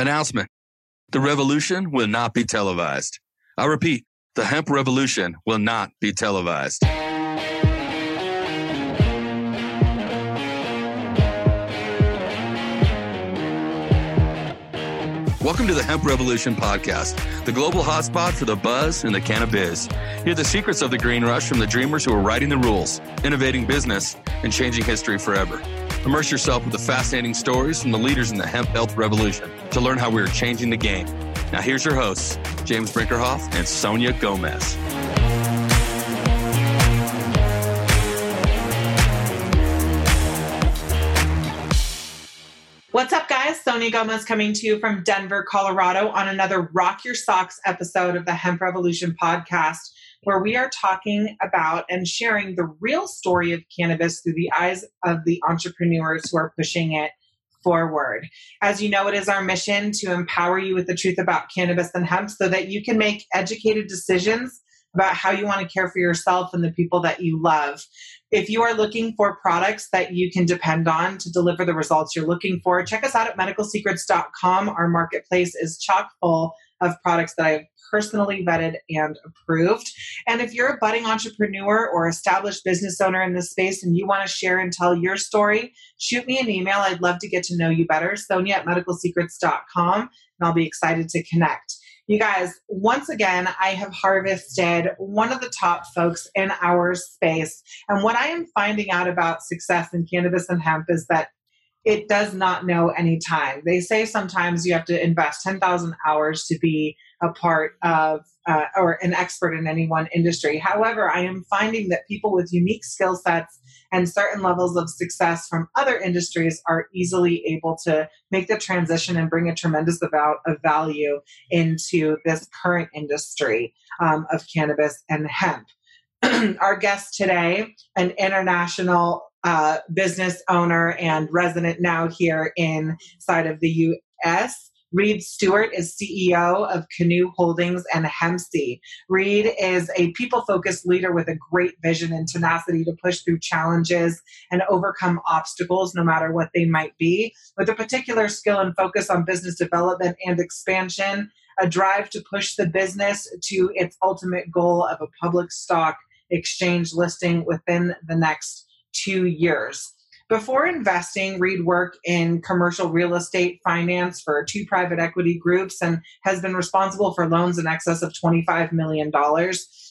Announcement The revolution will not be televised. I repeat, the hemp revolution will not be televised. Welcome to the Hemp Revolution podcast, the global hotspot for the buzz and the cannabis. Hear the secrets of the green rush from the dreamers who are writing the rules, innovating business, and changing history forever. Immerse yourself with the fascinating stories from the leaders in the hemp health revolution to learn how we are changing the game. Now, here's your hosts, James Brinkerhoff and Sonia Gomez. What's up, guys? Sonia Gomez coming to you from Denver, Colorado on another Rock Your Socks episode of the Hemp Revolution podcast, where we are talking about and sharing the real story of cannabis through the eyes of the entrepreneurs who are pushing it forward. As you know, it is our mission to empower you with the truth about cannabis and hemp so that you can make educated decisions about how you want to care for yourself and the people that you love. If you are looking for products that you can depend on to deliver the results you're looking for, check us out at medicalsecrets.com. Our marketplace is chock full of products that I've personally vetted and approved. And if you're a budding entrepreneur or established business owner in this space and you want to share and tell your story, shoot me an email. I'd love to get to know you better. Sonia at medicalsecrets.com, and I'll be excited to connect. You guys, once again, I have harvested one of the top folks in our space. And what I am finding out about success in cannabis and hemp is that it does not know any time. They say sometimes you have to invest 10,000 hours to be a part of uh, or an expert in any one industry. However, I am finding that people with unique skill sets and certain levels of success from other industries are easily able to make the transition and bring a tremendous amount of value into this current industry um, of cannabis and hemp. Our guest today, an international uh, business owner and resident now here inside of the U.S. Reid Stewart is CEO of Canoo Holdings and Hempsi. Reid is a people focused leader with a great vision and tenacity to push through challenges and overcome obstacles, no matter what they might be, with a particular skill and focus on business development and expansion, a drive to push the business to its ultimate goal of a public stock exchange listing within the next two years. Before investing, Reid worked in commercial real estate finance for two private equity groups and has been responsible for loans in excess of $25 million.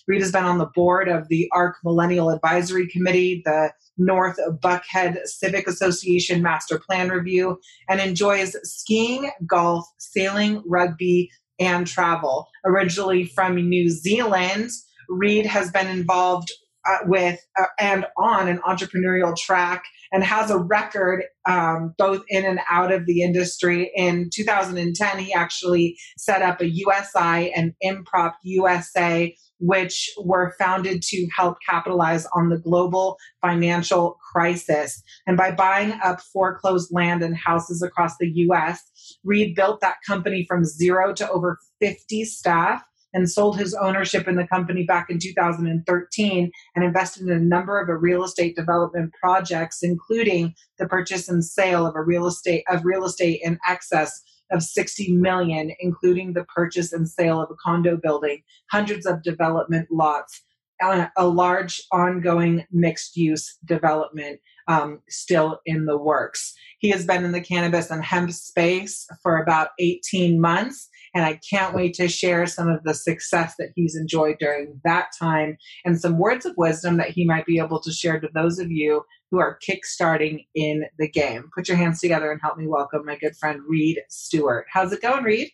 Reid has been on the board of the ARC Millennial Advisory Committee, the North Buckhead Civic Association Master Plan Review, and enjoys skiing, golf, sailing, rugby, and travel. Originally from New Zealand, Reid has been involved uh, with uh, and on an entrepreneurial track and has a record um, both in and out of the industry. In 2010, he actually set up a USI and Improp USA, which were founded to help capitalize on the global financial crisis. And by buying up foreclosed land and houses across the US, Reid built that company from zero to over 50 staff and sold his ownership in the company back in 2013 and invested in a number of real estate development projects, including the purchase and sale of a real estate of real estate in excess of 60 million, including the purchase and sale of a condo building, hundreds of development lots, a large ongoing mixed use development um, still in the works. He has been in the cannabis and hemp space for about 18 months and I can't wait to share some of the success that he's enjoyed during that time and some words of wisdom that he might be able to share to those of you who are kickstarting in the game. Put your hands together and help me welcome my good friend Reid Stewart. How's it going, Reid?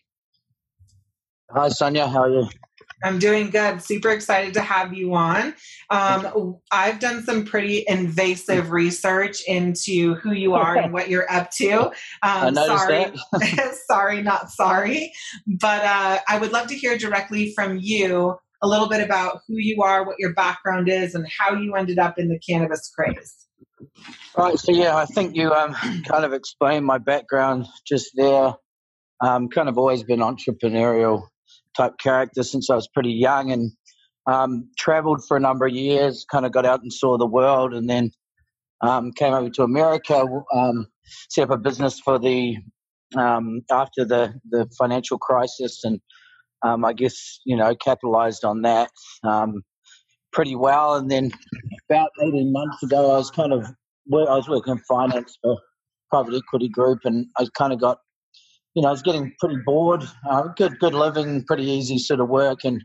Hi, Sonia. How are you? I'm doing good. Super excited to have you on. Um, I've done some pretty invasive research into who you are and what you're up to. Um, sorry, sorry, not sorry. But uh, I would love to hear directly from you a little bit about who you are, what your background is, and how you ended up in the cannabis craze. Right. So yeah, I think you um, kind of explained my background just there. Um, kind of always been entrepreneurial type character since I was pretty young and um, traveled for a number of years, kind of got out and saw the world, and then um, came over to America, um, set up a business for the um, after the, the financial crisis, and um, I guess you know capitalized on that um, pretty well. And then about eighteen months ago, I was kind of I was working in finance for private equity group, and I kind of got you know I was getting pretty bored. Uh, good good living, pretty easy sort of work, and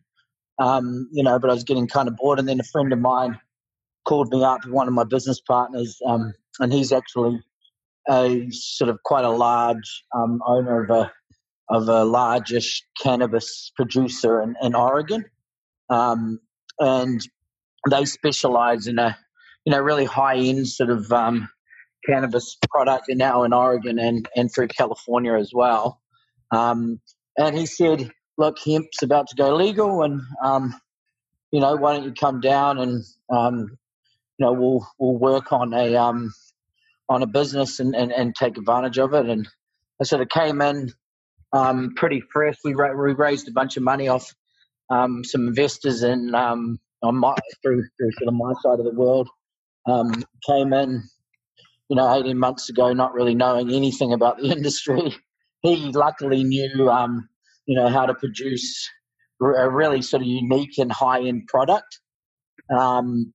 um, you know, but I was getting kind of bored. And then a friend of mine called me up, one of my business partners, um, and he's actually a sort of quite a large um, owner of a of a largish cannabis producer in, in Oregon, um, and they specialize in a you know really high end sort of um, cannabis product now in Oregon and and through California as well. Um, and he said, "Look, hemp's about to go legal, and um, you know why don't you come down and um, you know we'll we'll work on a um, on a business and, and, and take advantage of it. And I sort of came in um, pretty fresh. We, ra- we raised a bunch of money off um, some investors in um, on my through through sort of my side of the world. Um, came in, you know, eighteen months ago, not really knowing anything about the industry. He luckily knew, um, you know, how to produce a really sort of unique and high end product. Um,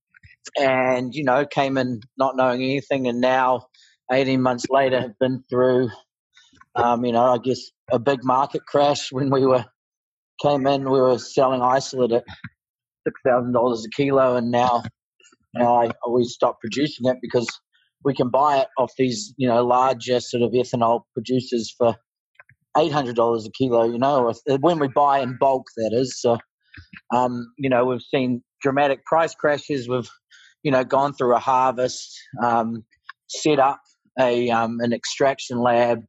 and you know came in not knowing anything and now 18 months later have been through um, you know i guess a big market crash when we were came in we were selling isolate at $6000 a kilo and now now I, we stopped producing it because we can buy it off these you know larger sort of ethanol producers for $800 a kilo you know when we buy in bulk that is so um, you know we've seen dramatic price crashes we've you know, gone through a harvest, um, set up a um, an extraction lab,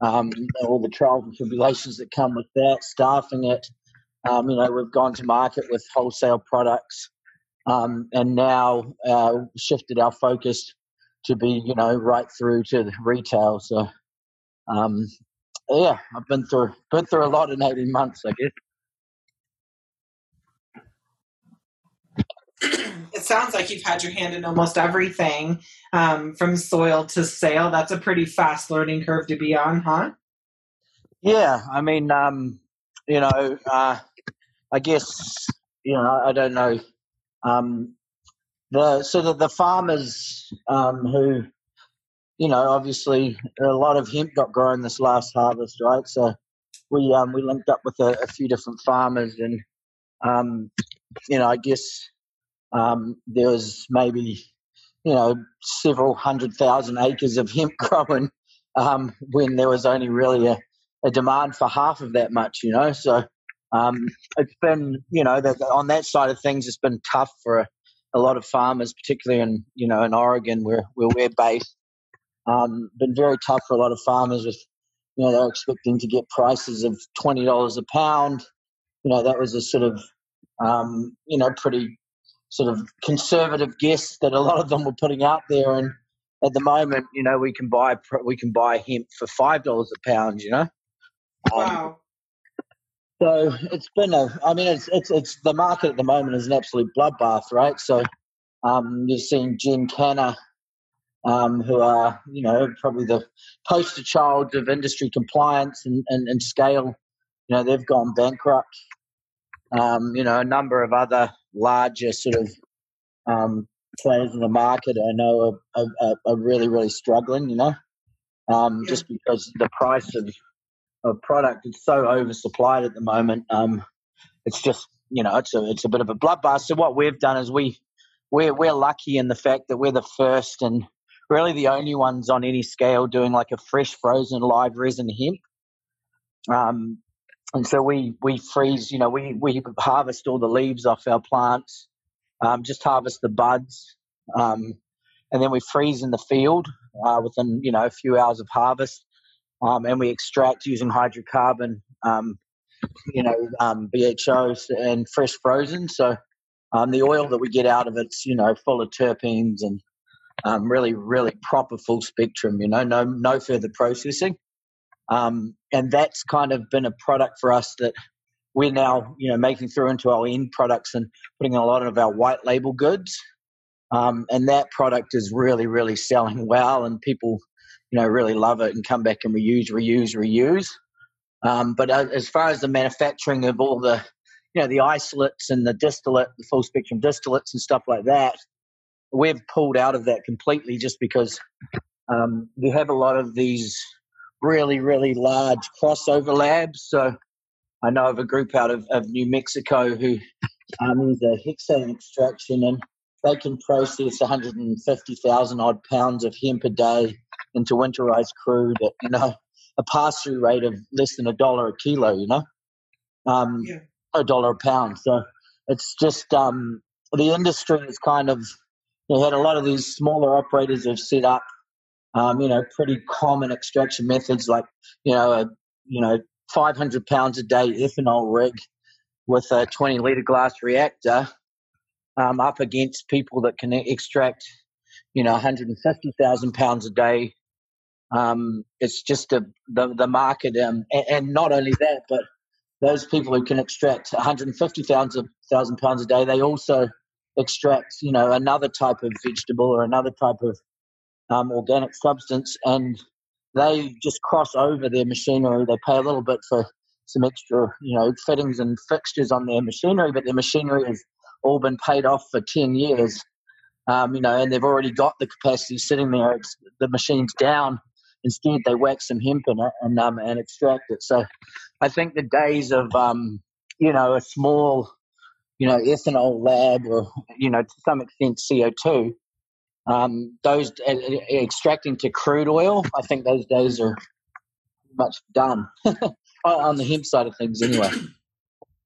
um, all the trials and tribulations that come with that, staffing it. Um, you know, we've gone to market with wholesale products, um, and now uh, shifted our focus to be, you know, right through to retail. So, um, yeah, I've been through been through a lot in eighteen months, I guess. it sounds like you've had your hand in almost everything um, from soil to sale. That's a pretty fast learning curve to be on, huh? Yeah, I mean, um, you know, uh, I guess you know, I don't know. Um, the so the, the farmers um, who, you know, obviously a lot of hemp got grown this last harvest, right? So we um, we linked up with a, a few different farmers, and um, you know, I guess um, there was maybe, you know, several hundred thousand acres of hemp growing um, when there was only really a, a, demand for half of that much, you know. So um, it's been, you know, that on that side of things, it's been tough for a, a, lot of farmers, particularly in, you know, in Oregon where, where we're based. Um, been very tough for a lot of farmers with, you know, they're expecting to get prices of twenty dollars a pound. You know, that was a sort of, um, you know, pretty sort of conservative guess that a lot of them were putting out there. And at the moment, you know, we can buy we can buy hemp for five dollars a pound. You know. Um, wow. So it's been a. I mean, it's it's it's the market at the moment is an absolute bloodbath, right? So um, you've seen GenCanna, um, who are you know probably the poster child of industry compliance and, and, and scale. You know, they've gone bankrupt. Um, you know, a number of other larger sort of um, players in the market I know are, are, are really, really struggling, you know, um, just because the price of, of product is so oversupplied at the moment. Um, it's just, you know, it's a, it's a bit of a bloodbath. So what we've done is we, we're, we're lucky in the fact that we're the first and really the only ones on any scale doing like a fresh frozen live resin hemp. Um, and so we we freeze. You know, we we harvest all the leaves off our plants, um, just harvest the buds, um, and then we freeze in the field uh, within you know a few hours of harvest, um, and we extract using hydrocarbon, um, you know, um, BHOs and fresh frozen. So um, the oil that we get out of it's you know full of terpenes and really really proper full spectrum. You know, no no further processing. Um, and that's kind of been a product for us that we're now, you know, making through into our end products and putting a lot of our white label goods. Um, and that product is really, really selling well, and people, you know, really love it and come back and reuse, reuse, reuse. Um, but uh, as far as the manufacturing of all the, you know, the isolates and the distillate, the full spectrum distillates and stuff like that, we've pulled out of that completely just because um, we have a lot of these really, really large crossover labs. So I know of a group out of, of New Mexico who um, a hexane extraction and they can process 150,000 odd pounds of hemp a day into winterized crude at, you know, a pass through rate of less than a dollar a kilo, you know, um, yeah. a dollar a pound. So it's just um, the industry is kind of, you had a lot of these smaller operators have set up, um, you know, pretty common extraction methods like, you know, a, you know, 500 pounds a day ethanol rig with a 20 liter glass reactor um, up against people that can extract, you know, 150,000 pounds a day. Um, it's just a, the, the market. Um, and, and, not only that, but those people who can extract 150,000 pounds a day, they also extract, you know, another type of vegetable or another type of um, organic substance. And they just cross over their machinery. They pay a little bit for some extra, you know, fittings and fixtures on their machinery, but their machinery has all been paid off for 10 years, um, you know, and they've already got the capacity sitting there. It's, the machine's down. Instead, they whack some hemp in it and, um, and extract it. So I think the days of, um, you know, a small, you know, ethanol lab or, you know, to some extent CO2, um, those uh, extracting to crude oil, I think those days are much done on the hemp side of things anyway.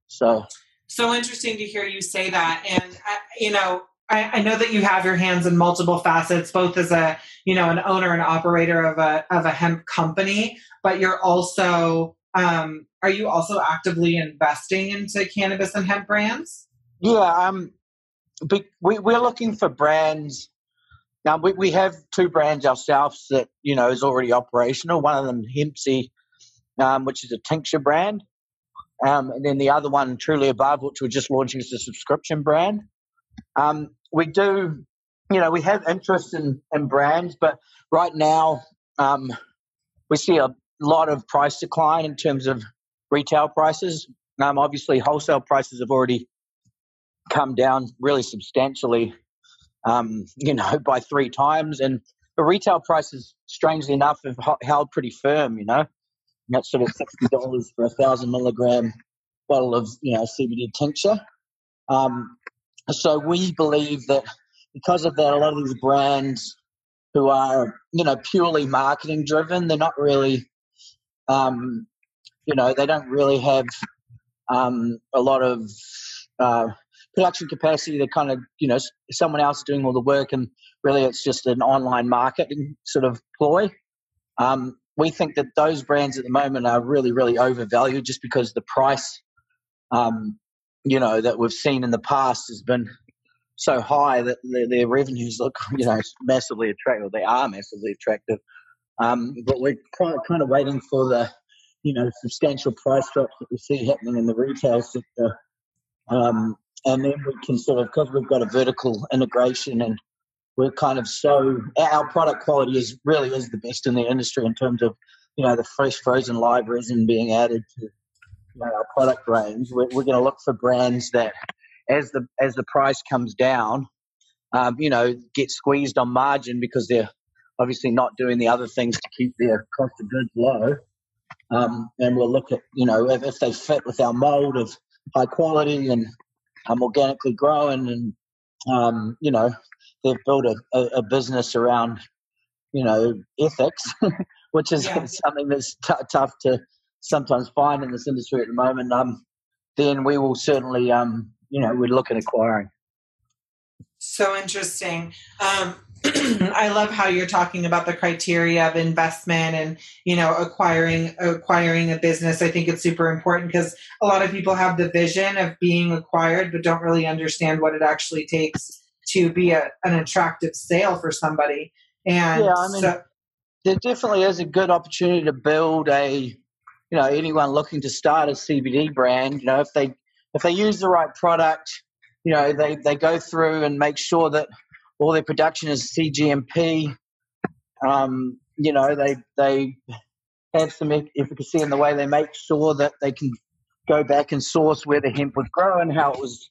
So so interesting to hear you say that. And, uh, you know, I, I, know that you have your hands in multiple facets, both as a, you know, an owner and operator of a, of a hemp company, but you're also, um, are you also actively investing into cannabis and hemp brands? Yeah. Um, we, we're looking for brands. Now we, we have two brands ourselves that, you know, is already operational. One of them, Hempsi, um, which is a tincture brand. Um, and then the other one, Truly Above, which we're just launching as a subscription brand. Um, we do, you know, we have interest in, in brands, but right now um, we see a lot of price decline in terms of retail prices. Um, obviously, wholesale prices have already come down really substantially, um, you know, by three times. And the retail prices, strangely enough, have held pretty firm, you know that's sort of sixty dollars for a thousand milligram bottle of you know CBD tincture. Um, so we believe that because of that, a lot of these brands who are you know purely marketing driven, they're not really, um, you know, they don't really have um, a lot of uh, production capacity. They're kind of you know someone else doing all the work, and really it's just an online marketing sort of ploy. Um, we think that those brands at the moment are really, really overvalued just because the price, um, you know, that we've seen in the past has been so high that their, their revenues look, you know, massively attractive. They are massively attractive. Um, but we're kind of, kind of waiting for the, you know, substantial price drops that we see happening in the retail sector. Um, and then we can sort of, because we've got a vertical integration and we're kind of so our product quality is really is the best in the industry in terms of you know the fresh frozen live resin being added to you know, our product range. We're, we're going to look for brands that, as the as the price comes down, um, you know, get squeezed on margin because they're obviously not doing the other things to keep their cost of goods low. Um, and we'll look at you know if, if they fit with our mold of high quality and um, organically grown and um, you know they've built a, a, a business around, you know, ethics, which is yeah. something that's t- tough to sometimes find in this industry at the moment. Um, then we will certainly, um, you know, we'd look at acquiring. So interesting. Um, I love how you're talking about the criteria of investment and you know acquiring acquiring a business. I think it's super important because a lot of people have the vision of being acquired but don't really understand what it actually takes to be a, an attractive sale for somebody. And yeah, I mean, so, there definitely is a good opportunity to build a, you know, anyone looking to start a CBD brand. You know, if they if they use the right product, you know, they they go through and make sure that all their production is CGMP. Um, you know, they they have some efficacy in the way they make sure that they can go back and source where the hemp was grown, how it was,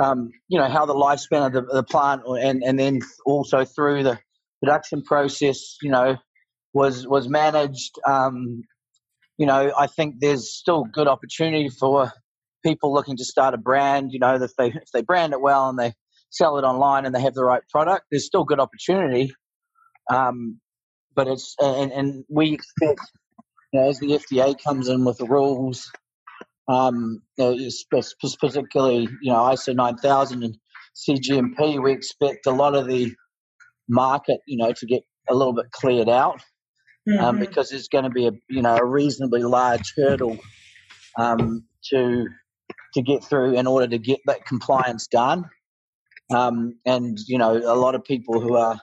um, you know, how the lifespan of the, the plant, and and then also through the production process, you know, was was managed. Um, you know, I think there's still good opportunity for people looking to start a brand. You know, if they if they brand it well and they sell it online and they have the right product, there's still good opportunity. Um, but it's and, and we expect you know, as the FDA comes in with the rules, um, you particularly you know ISO 9000 and CGMP, we expect a lot of the market, you know, to get a little bit cleared out um, mm-hmm. um, because there's going to be a you know a reasonably large hurdle um, to to get through in order to get that compliance done. Um, and you know, a lot of people who are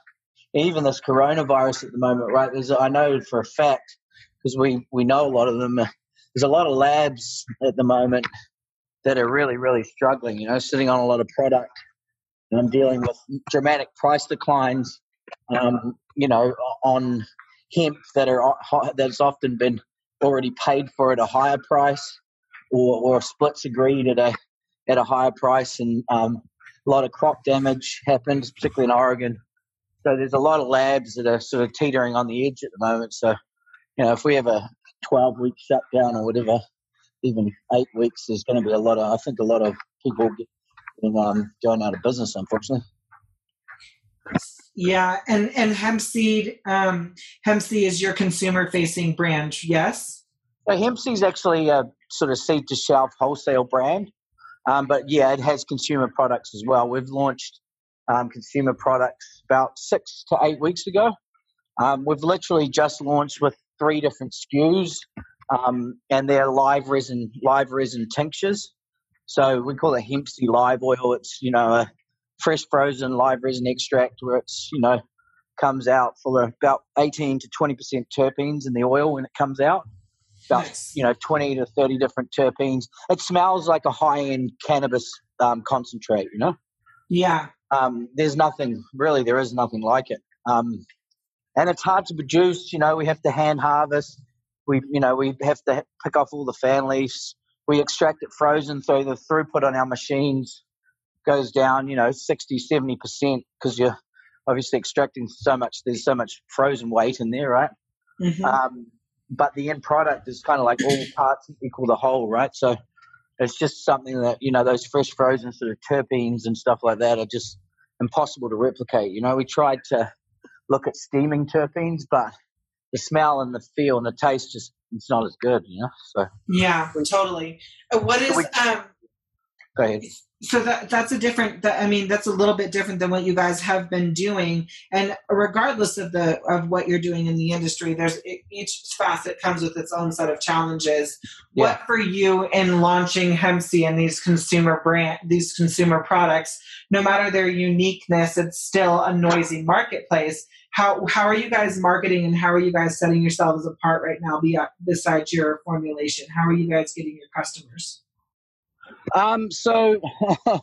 even this coronavirus at the moment, right? There's I know for a fact because we we know a lot of them. There's a lot of labs at the moment that are really really struggling. You know, sitting on a lot of product, and I'm dealing with dramatic price declines. Um, you know, on hemp that are that's often been already paid for at a higher price, or, or splits agreed at a at a higher price, and um, a lot of crop damage happens, particularly in Oregon. So there's a lot of labs that are sort of teetering on the edge at the moment. So, you know, if we have a 12 week shutdown or whatever, even eight weeks, there's going to be a lot of, I think a lot of people getting, um, going out of business, unfortunately. Yeah, and and Hempsi, um, Hempsi is your consumer facing brand, yes? So Hempsi is actually a sort of seed to shelf wholesale brand, um, but yeah, it has consumer products as well. We've launched um, consumer products about six to eight weeks ago. Um, we've literally just launched with three different SKUs, um, and they're live resin live resin tinctures. So we call it Hempsi Live Oil. It's you know a fresh frozen live resin extract where it's you know comes out of about 18 to 20 percent terpenes in the oil when it comes out about nice. you know 20 to 30 different terpenes it smells like a high-end cannabis um, concentrate you know yeah um, there's nothing really there is nothing like it um, and it's hard to produce you know we have to hand harvest we you know we have to pick off all the fan leaves we extract it frozen so the throughput on our machines goes down, you know, 60, 70% because you're obviously extracting so much, there's so much frozen weight in there, right? Mm-hmm. Um, but the end product is kind of like all parts equal the whole, right? So it's just something that, you know, those fresh frozen sort of terpenes and stuff like that are just impossible to replicate. You know, we tried to look at steaming terpenes, but the smell and the feel and the taste just it's not as good, you know. So yeah, totally. Uh, what is so we, um? Go ahead. So that that's a different that, i mean that's a little bit different than what you guys have been doing. And regardless of the of what you're doing in the industry there's each facet comes with its own set of challenges. Yeah. what for you in launching Hempsi and these consumer brand these consumer products no matter their uniqueness it's still a noisy marketplace. How how are you guys marketing and how are you guys setting yourselves apart right now besides your formulation? How are you guys getting your customers um, so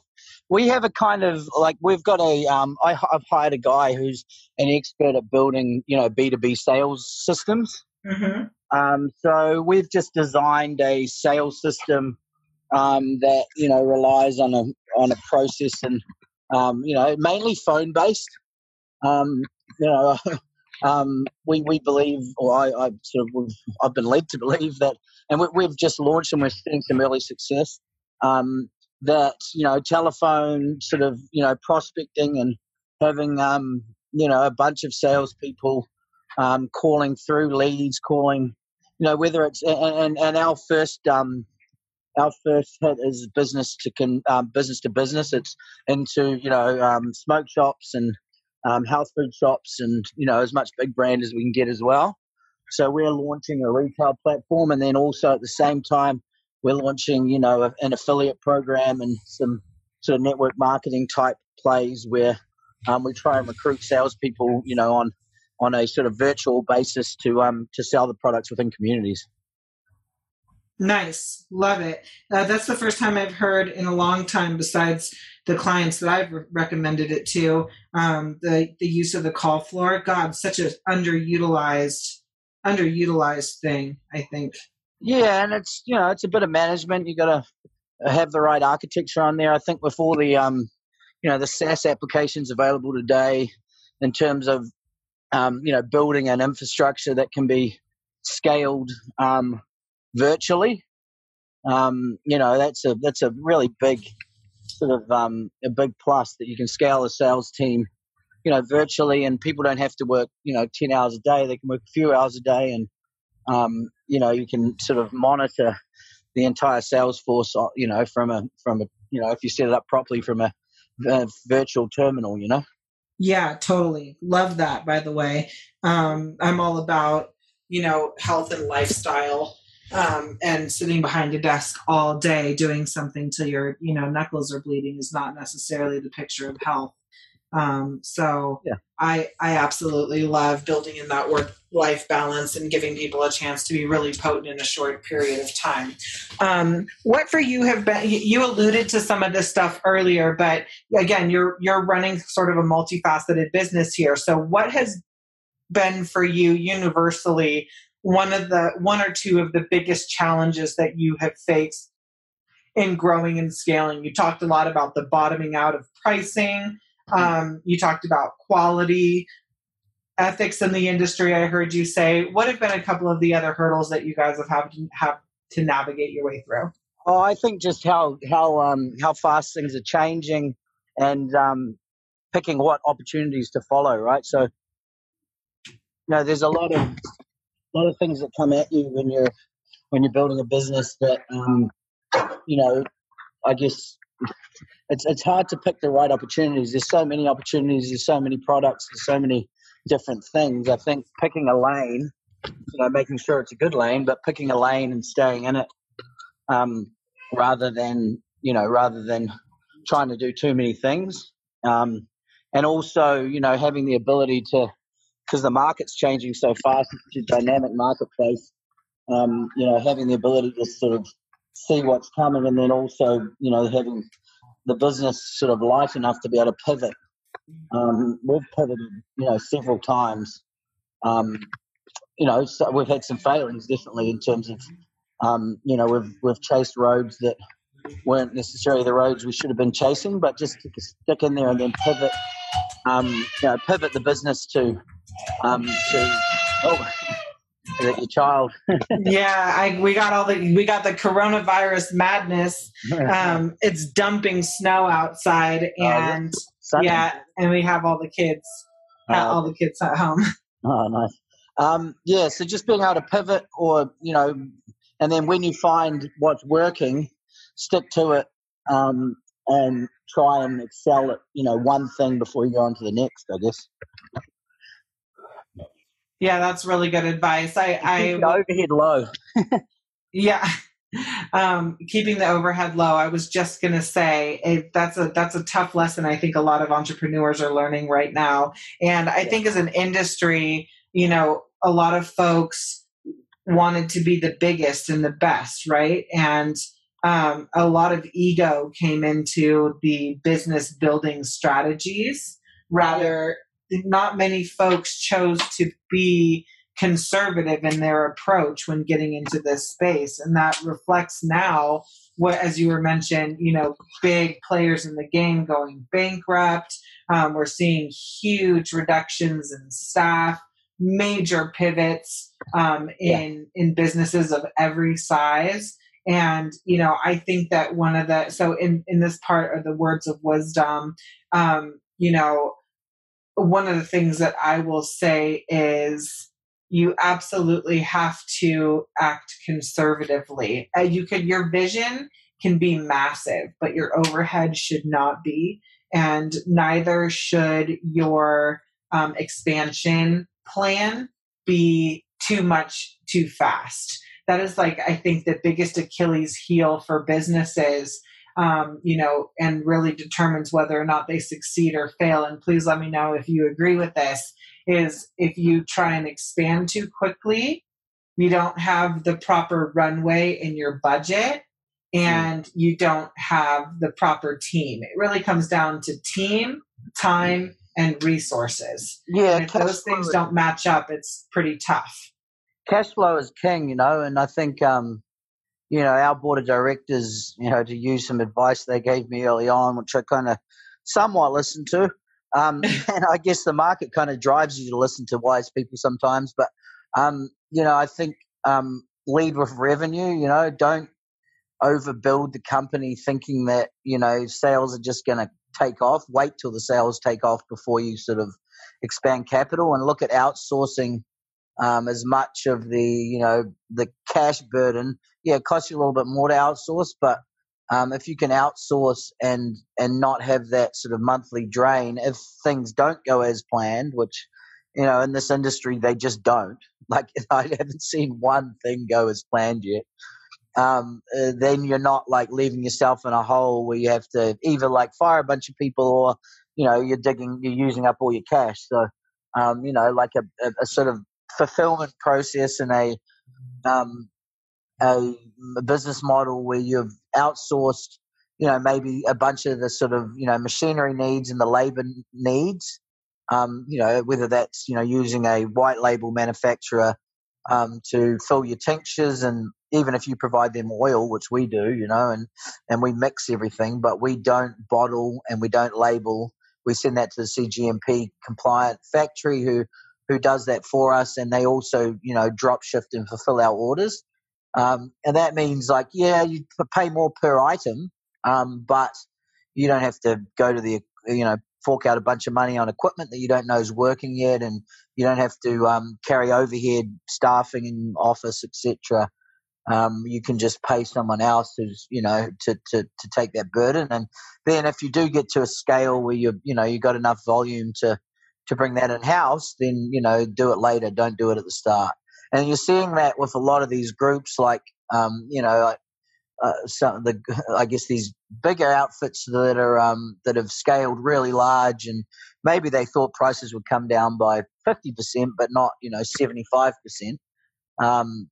we have a kind of like we've got a. Um, I, I've hired a guy who's an expert at building, you know, B two B sales systems. Mm-hmm. Um, so we've just designed a sales system um, that you know relies on a on a process and um, you know mainly phone based. Um, you know, um, we we believe, or I, I sort of I've been led to believe that, and we, have just launched and we're seeing some early success um, that you know telephone sort of you know prospecting and having um, you know a bunch of salespeople um, calling through leads, calling you know whether it's and and our first um, our first hit is business to con, um, business to business. It's into you know um, smoke shops and um, health food shops and you know as much big brand as we can get as well. So we're launching a retail platform, and then also at the same time we're launching, you know, an affiliate program and some sort of network marketing type plays where um, we try and recruit salespeople, you know, on on a sort of virtual basis to um to sell the products within communities. Nice, love it. Uh, that's the first time I've heard in a long time, besides the clients that I've recommended it to, um, the the use of the call floor. God, such an underutilized underutilized thing. I think. Yeah, and it's you know it's a bit of management. You got to have the right architecture on there. I think with all the um, you know the SaaS applications available today, in terms of um, you know building an infrastructure that can be scaled um, virtually. Um, you know that's a that's a really big sort of um, a big plus that you can scale a sales team, you know, virtually, and people don't have to work you know ten hours a day. They can work a few hours a day, and um, you know you can sort of monitor the entire sales force, uh, you know, from a from a you know if you set it up properly from a, a virtual terminal, you know. Yeah, totally. Love that, by the way. Um, I'm all about, you know, health and lifestyle um, and sitting behind a desk all day doing something till your, you know, knuckles are bleeding is not necessarily the picture of health. Um, so yeah. I, I absolutely love building in that work life balance and giving people a chance to be really potent in a short period of time. Um, what for you have been, you alluded to some of this stuff earlier, but again, you're, you're running sort of a multifaceted business here. So what has been for you universally one of the, one or two of the biggest challenges that you have faced in growing and scaling? You talked a lot about the bottoming out of pricing. Um, you talked about quality, ethics in the industry. I heard you say. What have been a couple of the other hurdles that you guys have had to, have to navigate your way through? Oh, I think just how how um, how fast things are changing, and um, picking what opportunities to follow. Right, so you know, there's a lot of a lot of things that come at you when you're when you're building a business that um, you know, I guess it's it's hard to pick the right opportunities. There's so many opportunities. There's so many products. There's so many different things. I think picking a lane, you know, making sure it's a good lane, but picking a lane and staying in it, um, rather than you know, rather than trying to do too many things, um, and also you know having the ability to, because the market's changing so fast, it's a dynamic marketplace. Um, you know, having the ability to sort of see what's coming, and then also you know having the business sort of light enough to be able to pivot. Um, we've pivoted, you know, several times. Um, you know, so we've had some failings definitely in terms of, um, you know, we've we've chased roads that weren't necessarily the roads we should have been chasing, but just to stick in there and then pivot, um, you know, pivot the business to, um, to oh, is it your child? yeah, I, we got all the we got the coronavirus madness. Um, it's dumping snow outside, oh, and yeah, and we have all the kids, uh, all the kids at home. Oh, nice. Um, yeah, so just being able to pivot, or you know, and then when you find what's working, stick to it, um, and try and excel at you know one thing before you go on to the next. I guess. Yeah, that's really good advice. I, I overhead low. yeah, um, keeping the overhead low. I was just gonna say it, that's a that's a tough lesson. I think a lot of entrepreneurs are learning right now, and I yeah. think as an industry, you know, a lot of folks wanted to be the biggest and the best, right? And um, a lot of ego came into the business building strategies rather not many folks chose to be conservative in their approach when getting into this space. And that reflects now what as you were mentioned you know big players in the game going bankrupt. Um, we're seeing huge reductions in staff major pivots um, in yeah. in businesses of every size. And you know i think that one of the so in in this part of the words of wisdom um, you know one of the things that I will say is you absolutely have to act conservatively. Uh, you could your vision can be massive, but your overhead should not be, and neither should your um, expansion plan be too much too fast. That is like I think the biggest Achilles heel for businesses um, you know, and really determines whether or not they succeed or fail. And please let me know if you agree with this. Is if you try and expand too quickly, you don't have the proper runway in your budget, and you don't have the proper team. It really comes down to team, time, and resources. Yeah, and if those things don't match up, it's pretty tough. Cash flow is king, you know, and I think um, you know our board of directors, you know, to use some advice they gave me early on, which I kind of somewhat listened to. Um, and I guess the market kind of drives you to listen to wise people sometimes, but um, you know, I think um, lead with revenue. You know, don't overbuild the company thinking that you know sales are just going to take off. Wait till the sales take off before you sort of expand capital and look at outsourcing um, as much of the you know the cash burden. Yeah, it costs you a little bit more to outsource, but um, if you can outsource and and not have that sort of monthly drain, if things don't go as planned, which you know in this industry they just don't. Like I haven't seen one thing go as planned yet um, uh, then you're not like leaving yourself in a hole where you have to either like fire a bunch of people or you know you're digging you're using up all your cash so um, you know like a, a, a, sort of fulfillment process and a um, a, business model where you've outsourced you know maybe a bunch of the sort of you know machinery needs and the labor needs um, you know whether that's you know using a white label manufacturer um, to fill your tinctures and even if you provide them oil, which we do, you know, and and we mix everything, but we don't bottle and we don't label. We send that to the CGMP compliant factory who who does that for us, and they also, you know, drop shift and fulfill our orders. Um, and that means like, yeah, you pay more per item, um, but you don't have to go to the, you know, fork out a bunch of money on equipment that you don't know is working yet, and you don't have to um, carry overhead staffing in office, etc um, you can just pay someone else who's you know to, to to take that burden. And then if you do get to a scale where you you know you got enough volume to to bring that in house then you know do it later don't do it at the start and you're seeing that with a lot of these groups like um, you know uh, some the I guess these bigger outfits that are um, that have scaled really large and maybe they thought prices would come down by 50% but not you know 75% um,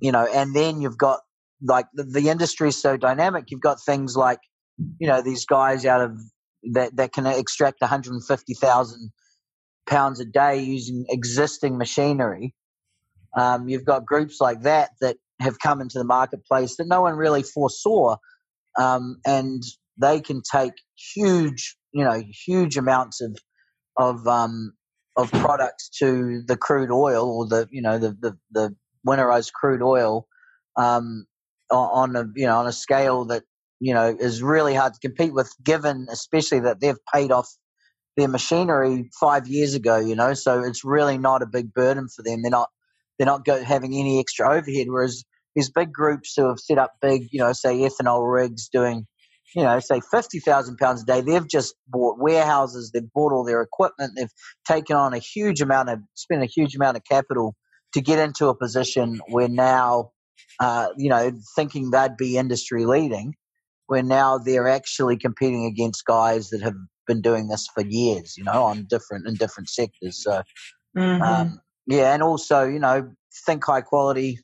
you know, and then you've got like the, the industry is so dynamic. You've got things like, you know, these guys out of that that can extract 150,000 pounds a day using existing machinery. Um, you've got groups like that that have come into the marketplace that no one really foresaw, um, and they can take huge, you know, huge amounts of of um, of products to the crude oil or the you know the the, the winterized crude oil um, on a you know on a scale that you know is really hard to compete with, given especially that they've paid off their machinery five years ago. You know, so it's really not a big burden for them. They're not they're not go, having any extra overhead. Whereas these big groups who have set up big, you know, say ethanol rigs doing, you know, say fifty thousand pounds a day, they've just bought warehouses, they've bought all their equipment, they've taken on a huge amount of spent a huge amount of capital to get into a position where now, uh, you know, thinking they'd be industry leading, where now they're actually competing against guys that have been doing this for years, you know, on different in different sectors. So, mm-hmm. um, yeah, and also, you know, think high quality.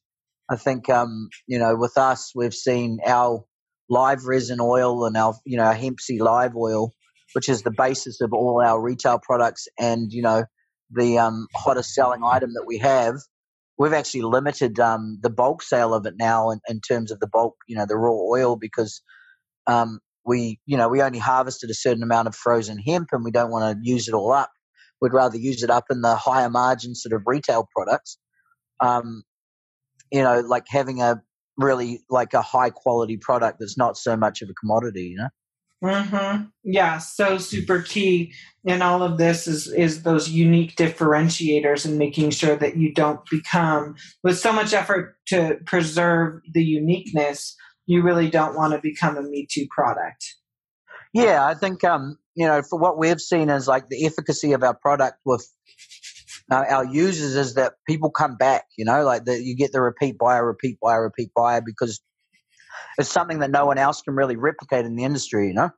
I think, um, you know, with us, we've seen our live resin oil and our, you know, our hemp seed live oil, which is the basis of all our retail products, and you know, the um, hottest selling item that we have we've actually limited um, the bulk sale of it now in, in, terms of the bulk, you know, the raw oil because um, we, you know, we only harvested a certain amount of frozen hemp and we don't want to use it all up. We'd rather use it up in the higher margin sort of retail products. Um, you know, like having a really like a high quality product that's not so much of a commodity, you know? Mm-hmm. Yeah, so super key in all of this is is those unique differentiators and making sure that you don't become with so much effort to preserve the uniqueness. You really don't want to become a Me Too product. Yeah, I think um, you know for what we've seen is like the efficacy of our product with uh, our users is that people come back. You know, like that you get the repeat buyer, repeat buyer, repeat buyer because it's something that no one else can really replicate in the industry, you know.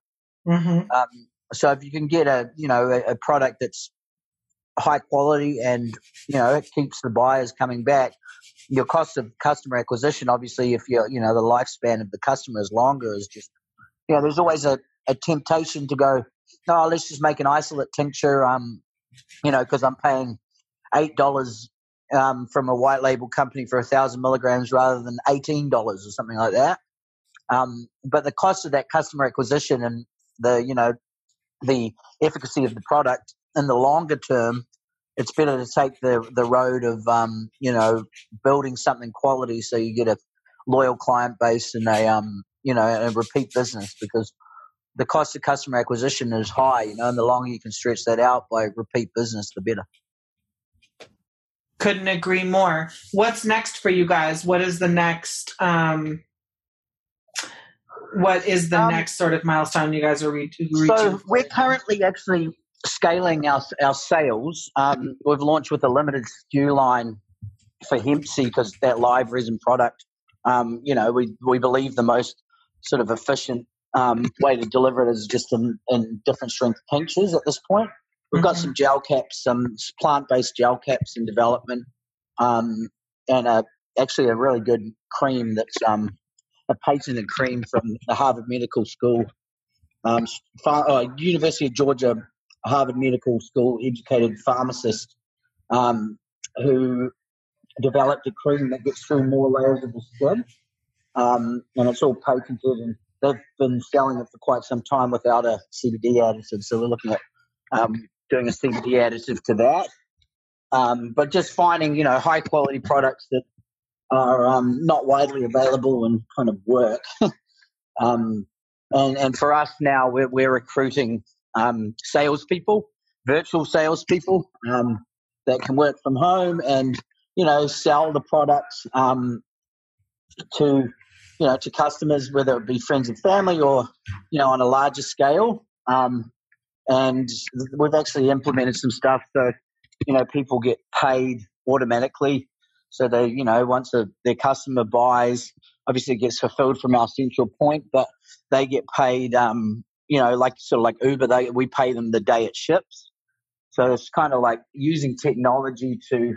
Mm-hmm. Um, so if you can get a you know a, a, product that's high quality and you know it keeps the buyers coming back your cost of customer acquisition obviously if you're you know the lifespan of the customer is longer is just you know there's always a, a temptation to go oh let's just make an isolate tincture um you know because i'm paying eight dollars um, from a white label company for a thousand milligrams rather than eighteen dollars or something like that. Um, but the cost of that customer acquisition and the you know the efficacy of the product in the longer term, it's better to take the the road of um, you know building something quality so you get a loyal client base and a um, you know a repeat business because the cost of customer acquisition is high, you know, and the longer you can stretch that out by repeat business, the better. Couldn't agree more. What's next for you guys? What is the next um, what is the um, next sort of milestone you guys are re- reaching? So we're currently actually scaling our our sales. Um, we've launched with a limited SKU line for Hempsi because that live resin product. Um, you know, we we believe the most sort of efficient um, way to deliver it is just in, in different strength tinctures at this point. We've mm-hmm. got some gel caps, some plant based gel caps in development, um, and a, actually a really good cream that's um, a patented cream from the Harvard Medical School, um, uh, University of Georgia, Harvard Medical School educated pharmacist um, who developed a cream that gets through more layers of the skin. Um, and it's all patented, and they've been selling it for quite some time without a CBD additive. So we're looking at um, doing a CBD additive to that. Um, but just finding, you know, high quality products that are um, not widely available and kind of work. um, and, and for us now, we're, we're recruiting um, salespeople, virtual salespeople um, that can work from home and you know sell the products to you know to customers, whether it be friends and family or you know on a larger scale. Um, and we've actually implemented some stuff so you know people get paid automatically so they, you know, once a, their customer buys, obviously it gets fulfilled from our central point, but they get paid, um, you know, like sort of like Uber, they we pay them the day it ships. So it's kind of like using technology to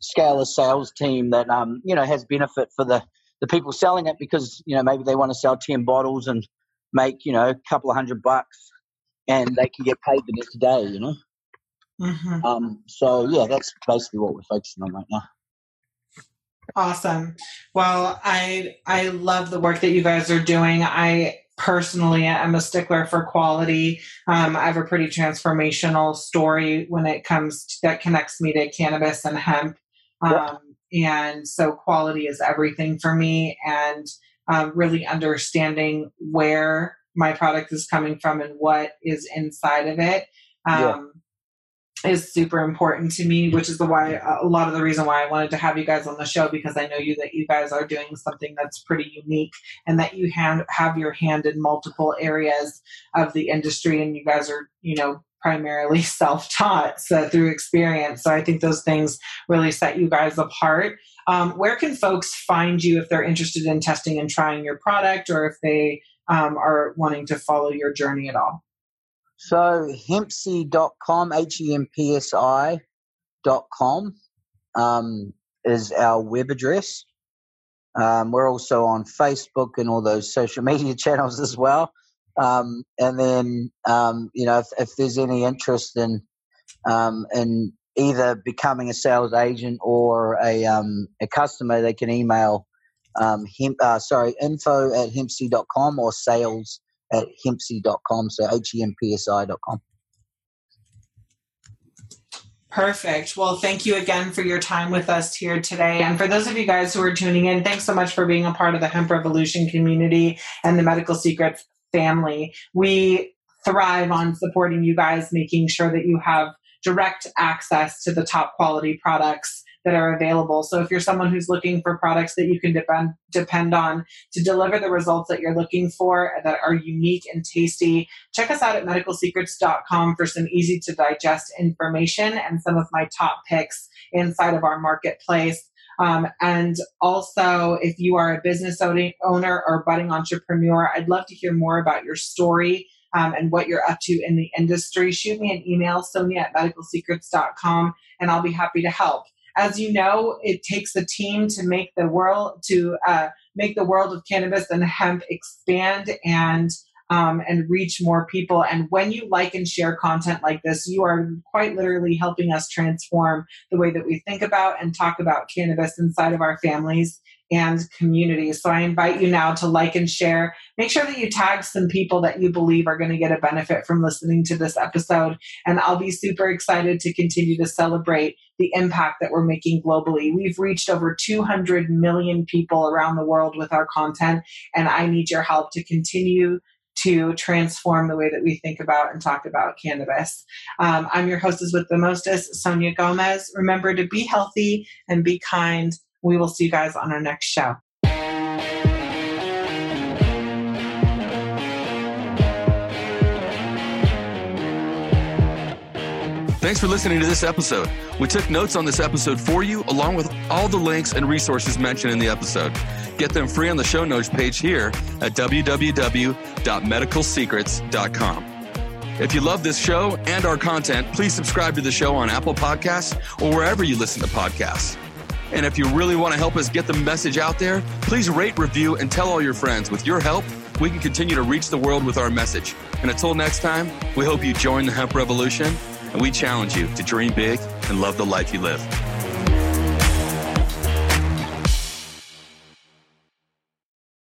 scale a sales team that, um, you know, has benefit for the the people selling it because you know maybe they want to sell ten bottles and make you know a couple of hundred bucks, and they can get paid the next day. You know. Mm-hmm. Um, so yeah, that's basically what we're focusing on right now. Awesome. Well, I I love the work that you guys are doing. I personally am a stickler for quality. Um, I have a pretty transformational story when it comes to, that connects me to cannabis and hemp. Um, yep. And so quality is everything for me and um, really understanding where my product is coming from and what is inside of it. Yeah. Um, is super important to me, which is the why a lot of the reason why I wanted to have you guys on the show because I know you that you guys are doing something that's pretty unique and that you hand, have your hand in multiple areas of the industry and you guys are you know primarily self-taught so through experience. So I think those things really set you guys apart. Um, where can folks find you if they're interested in testing and trying your product or if they um, are wanting to follow your journey at all? So hempsi.com, H-E-M-P-S-I.com um, is our web address. Um, we're also on Facebook and all those social media channels as well. Um, and then, um, you know, if, if, there's any interest in um, in either becoming a sales agent or a, um, a customer, they can email um, hemp, uh, sorry, info at hempsi.com or sales at hempsi.com. So H-E-M-P-S-I.com. Perfect. Well, thank you again for your time with us here today. And for those of you guys who are tuning in, thanks so much for being a part of the Hemp Revolution community and the Medical Secrets family. We thrive on supporting you guys, making sure that you have direct access to the top quality products that are available. So if you're someone who's looking for products that you can depend depend on to deliver the results that you're looking for that are unique and tasty, check us out at medicalsecrets.com for some easy to digest information and some of my top picks inside of our marketplace. Um, and also, if you are a business owner or budding entrepreneur, I'd love to hear more about your story um, and what you're up to in the industry, shoot me an email, sonia at medicalsecrets.com, and I'll be happy to help. As you know, it takes a team to make the world to uh, make the world of cannabis and hemp expand and um, and reach more people. And when you like and share content like this, you are quite literally helping us transform the way that we think about and talk about cannabis inside of our families and communities. So I invite you now to like and share. Make sure that you tag some people that you believe are going to get a benefit from listening to this episode. And I'll be super excited to continue to celebrate the impact that we're making globally. We've reached over 200 million people around the world with our content, and I need your help to continue to transform the way that we think about and talk about cannabis. Um, I'm your hostess with the mostest, Sonia Gomez. Remember to be healthy and be kind. We will see you guys on our next show. Thanks for listening to this episode. We took notes on this episode for you, along with all the links and resources mentioned in the episode. Get them free on the show notes page here at www.medicalsecrets.com. If you love this show and our content, please subscribe to the show on Apple Podcasts or wherever you listen to podcasts. And if you really want to help us get the message out there, please rate, review, and tell all your friends. With your help, we can continue to reach the world with our message. And until next time, we hope you join the hemp revolution and we challenge you to dream big and love the life you live.